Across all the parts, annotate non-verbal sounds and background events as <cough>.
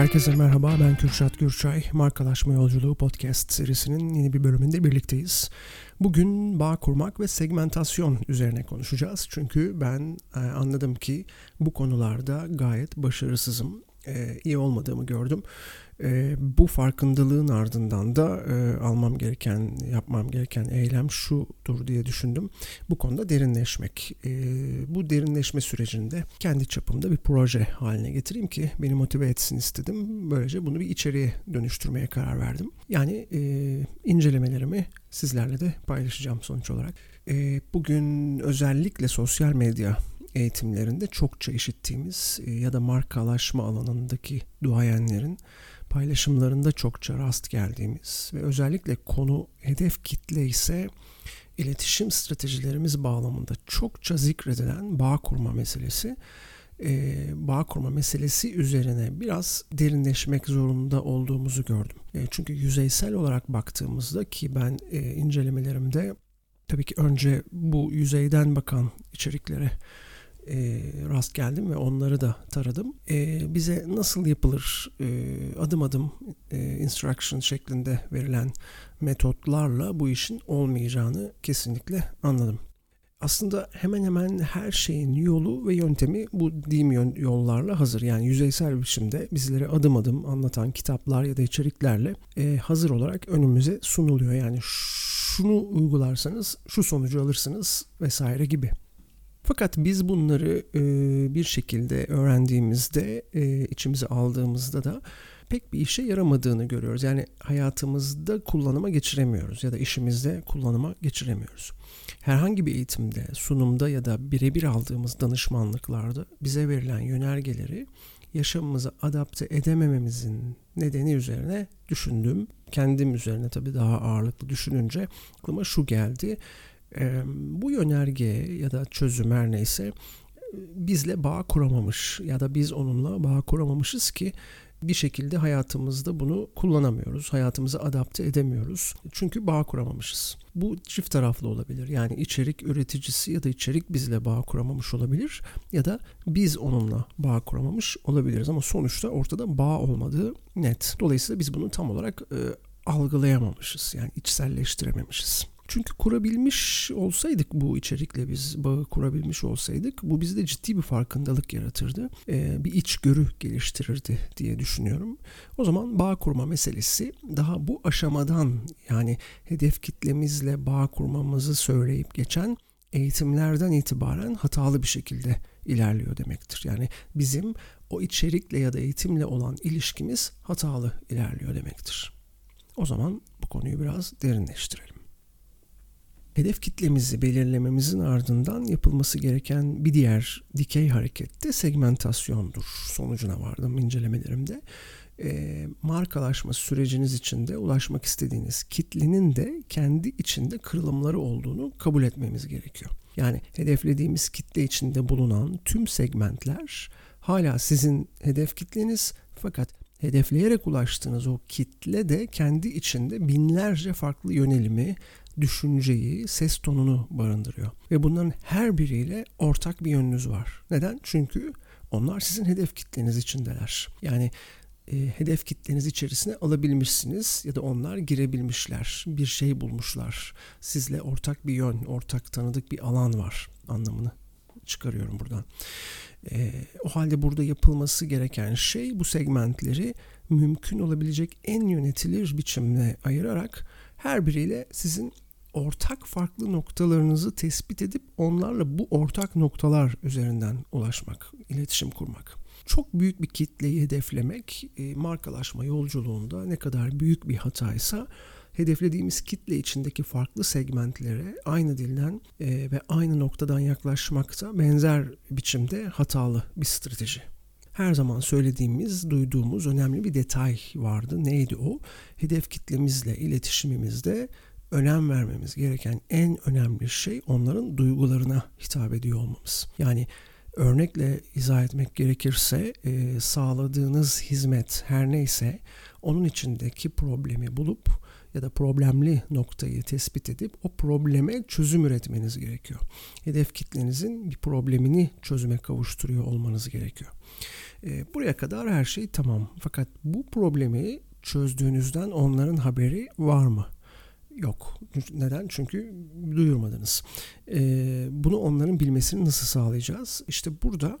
Herkese merhaba ben Kürşat Gürçay. Markalaşma Yolculuğu podcast serisinin yeni bir bölümünde birlikteyiz. Bugün bağ kurmak ve segmentasyon üzerine konuşacağız. Çünkü ben e, anladım ki bu konularda gayet başarısızım. E, iyi olmadığımı gördüm e, bu farkındalığın ardından da e, almam gereken, yapmam gereken eylem şudur diye düşündüm. Bu konuda derinleşmek. E, bu derinleşme sürecinde kendi çapımda bir proje haline getireyim ki beni motive etsin istedim. Böylece bunu bir içeriye dönüştürmeye karar verdim. Yani e, incelemelerimi sizlerle de paylaşacağım sonuç olarak. E, bugün özellikle sosyal medya eğitimlerinde çokça işittiğimiz e, ya da markalaşma alanındaki duayenlerin paylaşımlarında çokça rast geldiğimiz ve özellikle konu hedef kitle ise iletişim stratejilerimiz bağlamında çokça zikredilen bağ kurma meselesi e, bağ kurma meselesi üzerine biraz derinleşmek zorunda olduğumuzu gördüm. E, çünkü yüzeysel olarak baktığımızda ki ben incelemelerimde tabii ki önce bu yüzeyden bakan içeriklere e, rast geldim ve onları da taradım. E, bize nasıl yapılır e, adım adım e, instruction şeklinde verilen metotlarla bu işin olmayacağını kesinlikle anladım. Aslında hemen hemen her şeyin yolu ve yöntemi bu diyeyim yollarla hazır. Yani yüzeysel biçimde bizlere adım adım anlatan kitaplar ya da içeriklerle e, hazır olarak önümüze sunuluyor. Yani şunu uygularsanız şu sonucu alırsınız vesaire gibi. Fakat biz bunları e, bir şekilde öğrendiğimizde, e, içimize aldığımızda da pek bir işe yaramadığını görüyoruz. Yani hayatımızda kullanıma geçiremiyoruz ya da işimizde kullanıma geçiremiyoruz. Herhangi bir eğitimde, sunumda ya da birebir aldığımız danışmanlıklarda bize verilen yönergeleri yaşamımıza adapte edemememizin nedeni üzerine düşündüm. Kendim üzerine tabii daha ağırlıklı düşününce aklıma şu geldi bu yönerge ya da çözüm her neyse bizle bağ kuramamış ya da biz onunla bağ kuramamışız ki bir şekilde hayatımızda bunu kullanamıyoruz. Hayatımıza adapte edemiyoruz. Çünkü bağ kuramamışız. Bu çift taraflı olabilir. Yani içerik üreticisi ya da içerik bizle bağ kuramamış olabilir ya da biz onunla bağ kuramamış olabiliriz ama sonuçta ortada bağ olmadığı net. Dolayısıyla biz bunu tam olarak e, algılayamamışız. Yani içselleştirememişiz. Çünkü kurabilmiş olsaydık bu içerikle biz bağı kurabilmiş olsaydık bu bizde ciddi bir farkındalık yaratırdı. Ee, bir içgörü geliştirirdi diye düşünüyorum. O zaman bağ kurma meselesi daha bu aşamadan yani hedef kitlemizle bağ kurmamızı söyleyip geçen eğitimlerden itibaren hatalı bir şekilde ilerliyor demektir. Yani bizim o içerikle ya da eğitimle olan ilişkimiz hatalı ilerliyor demektir. O zaman bu konuyu biraz derinleştirelim. Hedef kitlemizi belirlememizin ardından yapılması gereken bir diğer dikey hareket de segmentasyondur. Sonucuna vardım incelemelerimde. E, markalaşma süreciniz içinde ulaşmak istediğiniz kitlenin de kendi içinde kırılımları olduğunu kabul etmemiz gerekiyor. Yani hedeflediğimiz kitle içinde bulunan tüm segmentler hala sizin hedef kitleniz fakat hedefleyerek ulaştığınız o kitle de kendi içinde binlerce farklı yönelimi, düşünceyi, ses tonunu barındırıyor. Ve bunların her biriyle ortak bir yönünüz var. Neden? Çünkü onlar sizin hedef kitleniz içindeler. Yani e, hedef kitleniz içerisine alabilmişsiniz ya da onlar girebilmişler. Bir şey bulmuşlar. Sizle ortak bir yön, ortak tanıdık bir alan var anlamını çıkarıyorum buradan. E, o halde burada yapılması gereken şey bu segmentleri mümkün olabilecek en yönetilir biçimde ayırarak her biriyle sizin ortak farklı noktalarınızı tespit edip onlarla bu ortak noktalar üzerinden ulaşmak, iletişim kurmak. Çok büyük bir kitleyi hedeflemek e, markalaşma yolculuğunda ne kadar büyük bir hataysa hedeflediğimiz kitle içindeki farklı segmentlere aynı dilden e, ve aynı noktadan yaklaşmakta benzer biçimde hatalı bir strateji. Her zaman söylediğimiz, duyduğumuz önemli bir detay vardı. Neydi o? Hedef kitlemizle iletişimimizde önem vermemiz gereken en önemli şey onların duygularına hitap ediyor olmamız. Yani örnekle izah etmek gerekirse e, sağladığınız hizmet her neyse onun içindeki problemi bulup ya da problemli noktayı tespit edip o probleme çözüm üretmeniz gerekiyor. Hedef kitlenizin bir problemini çözüme kavuşturuyor olmanız gerekiyor. E, buraya kadar her şey tamam. Fakat bu problemi çözdüğünüzden onların haberi var mı? Yok. Neden? Çünkü duyurmadınız. E, bunu onların bilmesini nasıl sağlayacağız? İşte burada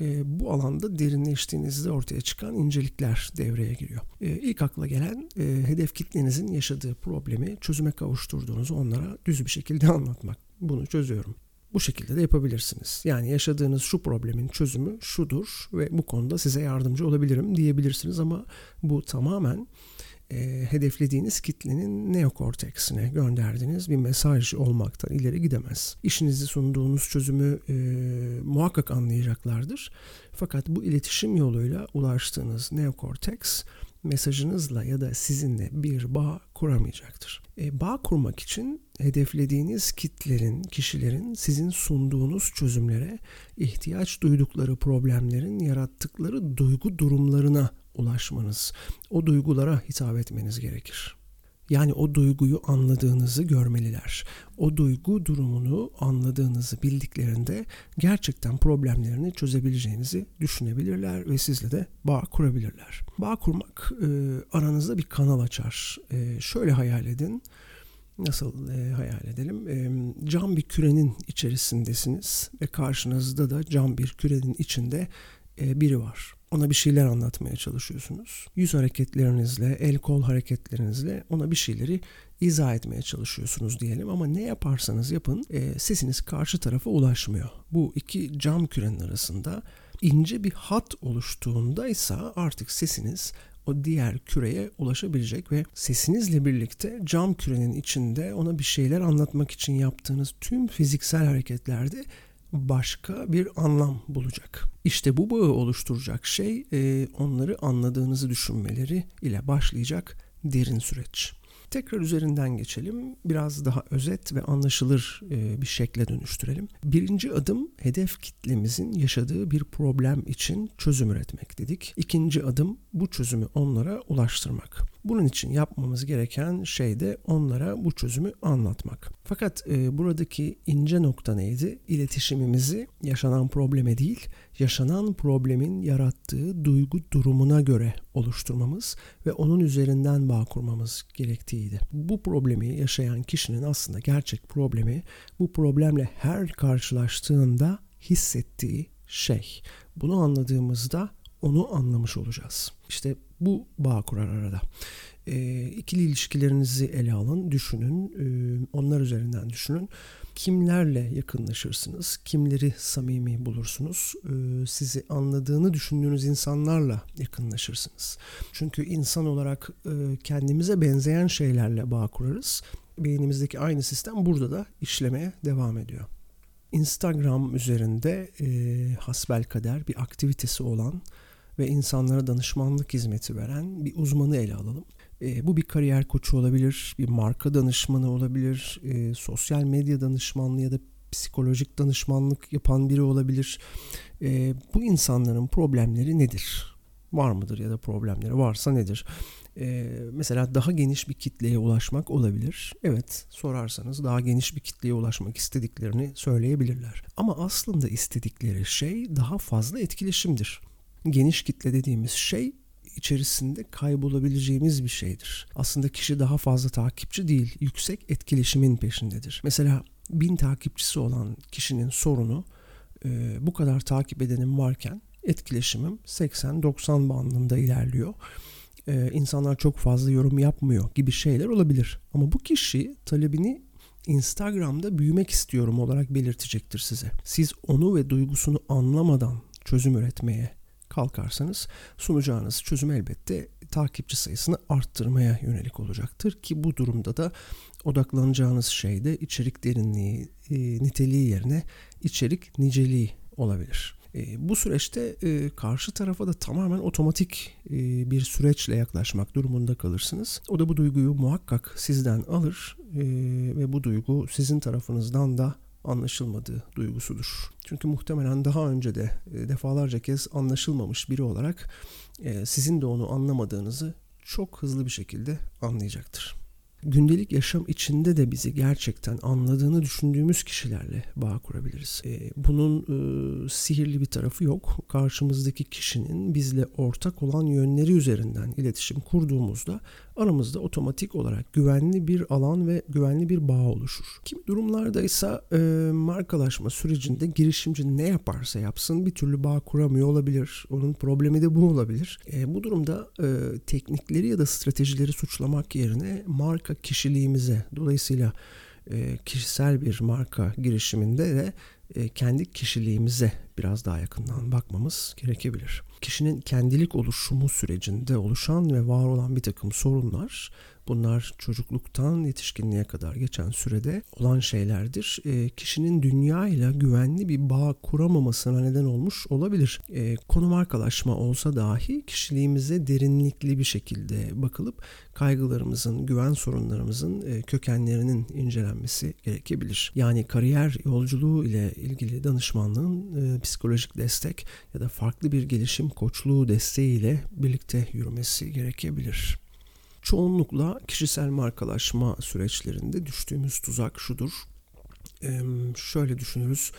e, bu alanda derinleştiğinizde ortaya çıkan incelikler devreye giriyor. E, ilk akla gelen e, hedef kitlenizin yaşadığı problemi çözüme kavuşturduğunuzu onlara düz bir şekilde <laughs> anlatmak. Bunu çözüyorum. Bu şekilde de yapabilirsiniz. Yani yaşadığınız şu problemin çözümü şudur ve bu konuda size yardımcı olabilirim diyebilirsiniz ama bu tamamen e, hedeflediğiniz kitlenin neokorteksine gönderdiğiniz bir mesaj olmaktan ileri gidemez. İşinizi sunduğunuz çözümü e, muhakkak anlayacaklardır. Fakat bu iletişim yoluyla ulaştığınız neokorteks mesajınızla ya da sizinle bir bağ kuramayacaktır. E, bağ kurmak için hedeflediğiniz kitlerin, kişilerin sizin sunduğunuz çözümlere, ihtiyaç duydukları problemlerin yarattıkları duygu durumlarına ulaşmanız, o duygulara hitap etmeniz gerekir. Yani o duyguyu anladığınızı görmeliler. O duygu durumunu anladığınızı bildiklerinde gerçekten problemlerini çözebileceğinizi düşünebilirler ve sizle de bağ kurabilirler. Bağ kurmak e, aranızda bir kanal açar. E, şöyle hayal edin. Nasıl e, hayal edelim? E, cam bir kürenin içerisindesiniz ve karşınızda da cam bir kürenin içinde e, biri var ona bir şeyler anlatmaya çalışıyorsunuz. Yüz hareketlerinizle, el kol hareketlerinizle ona bir şeyleri izah etmeye çalışıyorsunuz diyelim ama ne yaparsanız yapın e, sesiniz karşı tarafa ulaşmıyor. Bu iki cam kürenin arasında ince bir hat oluştuğunda ise artık sesiniz o diğer küreye ulaşabilecek ve sesinizle birlikte cam kürenin içinde ona bir şeyler anlatmak için yaptığınız tüm fiziksel hareketlerde başka bir anlam bulacak. İşte bu bağı oluşturacak şey e, onları anladığınızı düşünmeleri ile başlayacak derin süreç. Tekrar üzerinden geçelim. Biraz daha özet ve anlaşılır e, bir şekle dönüştürelim. Birinci adım hedef kitlemizin yaşadığı bir problem için çözüm üretmek dedik. İkinci adım bu çözümü onlara ulaştırmak. Bunun için yapmamız gereken şey de onlara bu çözümü anlatmak. Fakat e, buradaki ince nokta neydi? İletişimimizi yaşanan probleme değil, yaşanan problemin yarattığı duygu durumuna göre oluşturmamız ve onun üzerinden bağ kurmamız gerektiğiydi. Bu problemi yaşayan kişinin aslında gerçek problemi bu problemle her karşılaştığında hissettiği şey. Bunu anladığımızda onu anlamış olacağız. İşte bu bağ kurar arada. E, ikili ilişkilerinizi ele alın, düşünün, e, onlar üzerinden düşünün. Kimlerle yakınlaşırsınız, kimleri samimi bulursunuz, e, sizi anladığını düşündüğünüz insanlarla yakınlaşırsınız. Çünkü insan olarak e, kendimize benzeyen şeylerle bağ kurarız. Beynimizdeki aynı sistem burada da işlemeye devam ediyor. Instagram üzerinde e, hasbel kader bir aktivitesi olan ve insanlara danışmanlık hizmeti veren bir uzmanı ele alalım. E, bu bir kariyer koçu olabilir, bir marka danışmanı olabilir, e, sosyal medya danışmanlığı ya da psikolojik danışmanlık yapan biri olabilir. E, bu insanların problemleri nedir? Var mıdır ya da problemleri varsa nedir? E, mesela daha geniş bir kitleye ulaşmak olabilir. Evet sorarsanız daha geniş bir kitleye ulaşmak istediklerini söyleyebilirler. Ama aslında istedikleri şey daha fazla etkileşimdir geniş kitle dediğimiz şey içerisinde kaybolabileceğimiz bir şeydir. Aslında kişi daha fazla takipçi değil, yüksek etkileşimin peşindedir. Mesela bin takipçisi olan kişinin sorunu e, bu kadar takip edenim varken etkileşimim 80-90 bandında ilerliyor. Ee, insanlar çok fazla yorum yapmıyor gibi şeyler olabilir. Ama bu kişi talebini Instagram'da büyümek istiyorum olarak belirtecektir size. Siz onu ve duygusunu anlamadan çözüm üretmeye kalkarsanız sunacağınız çözüm elbette takipçi sayısını arttırmaya yönelik olacaktır ki bu durumda da odaklanacağınız şey de içerik derinliği, e, niteliği yerine içerik niceliği olabilir. E, bu süreçte e, karşı tarafa da tamamen otomatik e, bir süreçle yaklaşmak durumunda kalırsınız. O da bu duyguyu muhakkak sizden alır e, ve bu duygu sizin tarafınızdan da anlaşılmadığı duygusudur. Çünkü muhtemelen daha önce de e, defalarca kez anlaşılmamış biri olarak e, sizin de onu anlamadığınızı çok hızlı bir şekilde anlayacaktır. gündelik yaşam içinde de bizi gerçekten anladığını düşündüğümüz kişilerle bağ kurabiliriz. E, bunun sihirli bir tarafı yok. Karşımızdaki kişinin bizle ortak olan yönleri üzerinden iletişim kurduğumuzda aramızda otomatik olarak güvenli bir alan ve güvenli bir bağ oluşur. Kimi durumlarda ise e, markalaşma sürecinde girişimci ne yaparsa yapsın bir türlü bağ kuramıyor olabilir. Onun problemi de bu olabilir. E, bu durumda e, teknikleri ya da stratejileri suçlamak yerine marka kişiliğimize dolayısıyla e, kişisel bir marka girişiminde de e, kendi kişiliğimize biraz daha yakından bakmamız gerekebilir. Kişinin kendilik oluşumu sürecinde oluşan ve var olan bir takım sorunlar Bunlar çocukluktan yetişkinliğe kadar geçen sürede olan şeylerdir. E, kişinin dünya ile güvenli bir bağ kuramamasına neden olmuş olabilir. E, konu markalaşma olsa dahi kişiliğimize derinlikli bir şekilde bakılıp kaygılarımızın, güven sorunlarımızın e, kökenlerinin incelenmesi gerekebilir. Yani kariyer yolculuğu ile ilgili danışmanlığın e, psikolojik destek ya da farklı bir gelişim koçluğu desteğiyle birlikte yürümesi gerekebilir. Çoğunlukla kişisel markalaşma süreçlerinde düştüğümüz tuzak şudur. Ee, şöyle düşünürüz.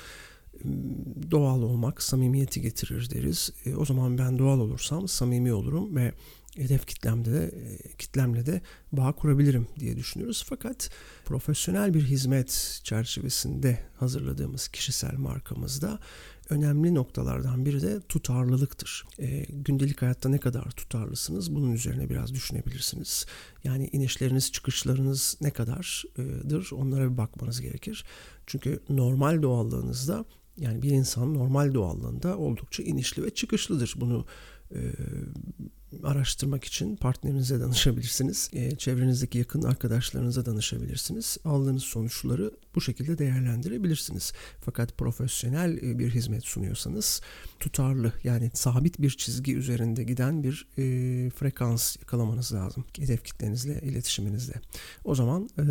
Doğal olmak samimiyeti getirir deriz. E, o zaman ben doğal olursam samimi olurum ve hedef kitlemde de, kitlemle de bağ kurabilirim diye düşünüyoruz. Fakat profesyonel bir hizmet çerçevesinde hazırladığımız kişisel markamızda önemli noktalardan biri de tutarlılıktır. E, gündelik hayatta ne kadar tutarlısınız bunun üzerine biraz düşünebilirsiniz. Yani inişleriniz çıkışlarınız ne kadardır onlara bir bakmanız gerekir. Çünkü normal doğallığınızda yani bir insan normal doğallığında oldukça inişli ve çıkışlıdır. Bunu e, araştırmak için partnerinize danışabilirsiniz. E, çevrenizdeki yakın arkadaşlarınıza danışabilirsiniz. Aldığınız sonuçları bu şekilde değerlendirebilirsiniz. Fakat profesyonel e, bir hizmet sunuyorsanız tutarlı yani sabit bir çizgi üzerinde giden bir e, frekans yakalamanız lazım. Hedef kitlenizle, iletişiminizle. O zaman e,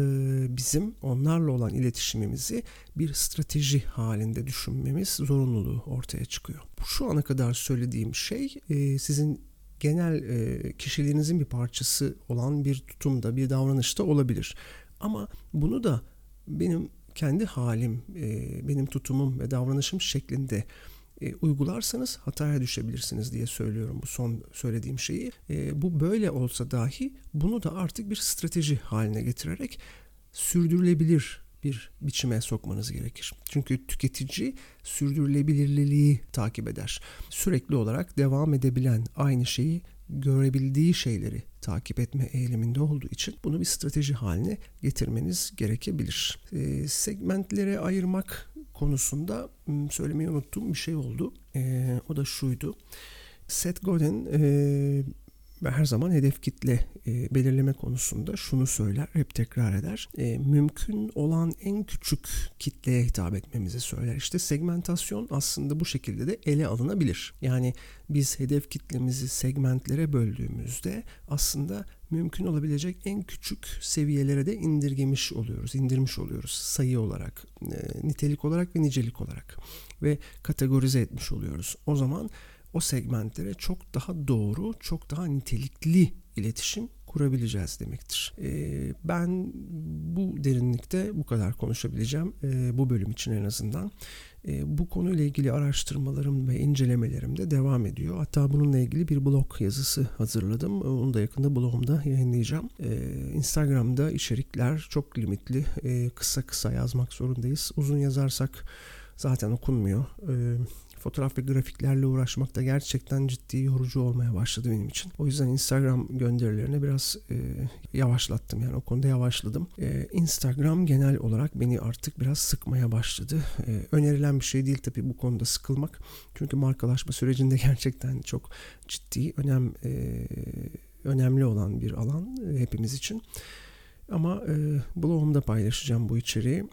bizim onlarla olan iletişimimizi bir strateji halinde düşünmemiz zorunluluğu ortaya çıkıyor. Şu ana kadar söylediğim şey e, sizin genel e, kişiliğinizin bir parçası olan bir tutumda, bir davranışta olabilir. Ama bunu da benim kendi halim, e, benim tutumum ve davranışım şeklinde e, uygularsanız hataya düşebilirsiniz diye söylüyorum bu son söylediğim şeyi. E, bu böyle olsa dahi bunu da artık bir strateji haline getirerek sürdürülebilir bir biçime sokmanız gerekir. Çünkü tüketici sürdürülebilirliği takip eder. Sürekli olarak devam edebilen aynı şeyi görebildiği şeyleri takip etme eğiliminde olduğu için bunu bir strateji haline getirmeniz gerekebilir. E, segmentlere ayırmak konusunda hmm, söylemeyi unuttuğum bir şey oldu. E, o da şuydu. Seth Godin e, her zaman hedef kitle e, belirleme konusunda şunu söyler, hep tekrar eder. E, mümkün olan en küçük kitleye hitap etmemizi söyler. İşte segmentasyon aslında bu şekilde de ele alınabilir. Yani biz hedef kitlemizi segmentlere böldüğümüzde aslında mümkün olabilecek en küçük seviyelere de indirgemiş oluyoruz, indirmiş oluyoruz sayı olarak, e, nitelik olarak ve nicelik olarak ve kategorize etmiş oluyoruz. O zaman o segmentlere çok daha doğru, çok daha nitelikli iletişim kurabileceğiz demektir. Ee, ben bu derinlikte bu kadar konuşabileceğim ee, bu bölüm için en azından. Ee, bu konuyla ilgili araştırmalarım ve incelemelerim de devam ediyor. Hatta bununla ilgili bir blog yazısı hazırladım. Onu da yakında blogumda yayınlayacağım. Instagram'da içerikler çok limitli. kısa kısa yazmak zorundayız. Uzun yazarsak zaten okunmuyor fotoğraf ve grafiklerle uğraşmak da gerçekten ciddi yorucu olmaya başladı benim için. O yüzden Instagram gönderilerine biraz e, yavaşlattım yani o konuda yavaşladım. E, Instagram genel olarak beni artık biraz sıkmaya başladı. E, önerilen bir şey değil tabii bu konuda sıkılmak. Çünkü markalaşma sürecinde <laughs> gerçekten çok ciddi önem e, önemli olan bir alan hepimiz için. Ama e, blogumda paylaşacağım bu içeriği.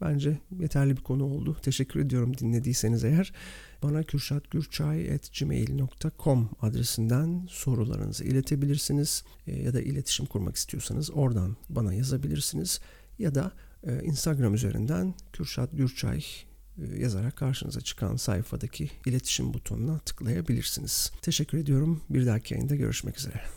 Bence yeterli bir konu oldu. Teşekkür ediyorum dinlediyseniz eğer. Bana kürşatgürçay.gmail.com adresinden sorularınızı iletebilirsiniz. E, ya da iletişim kurmak istiyorsanız oradan bana yazabilirsiniz. Ya da e, Instagram üzerinden Kürşat Gürçay e, yazarak karşınıza çıkan sayfadaki iletişim butonuna tıklayabilirsiniz. Teşekkür ediyorum. Bir dahaki yayında görüşmek üzere.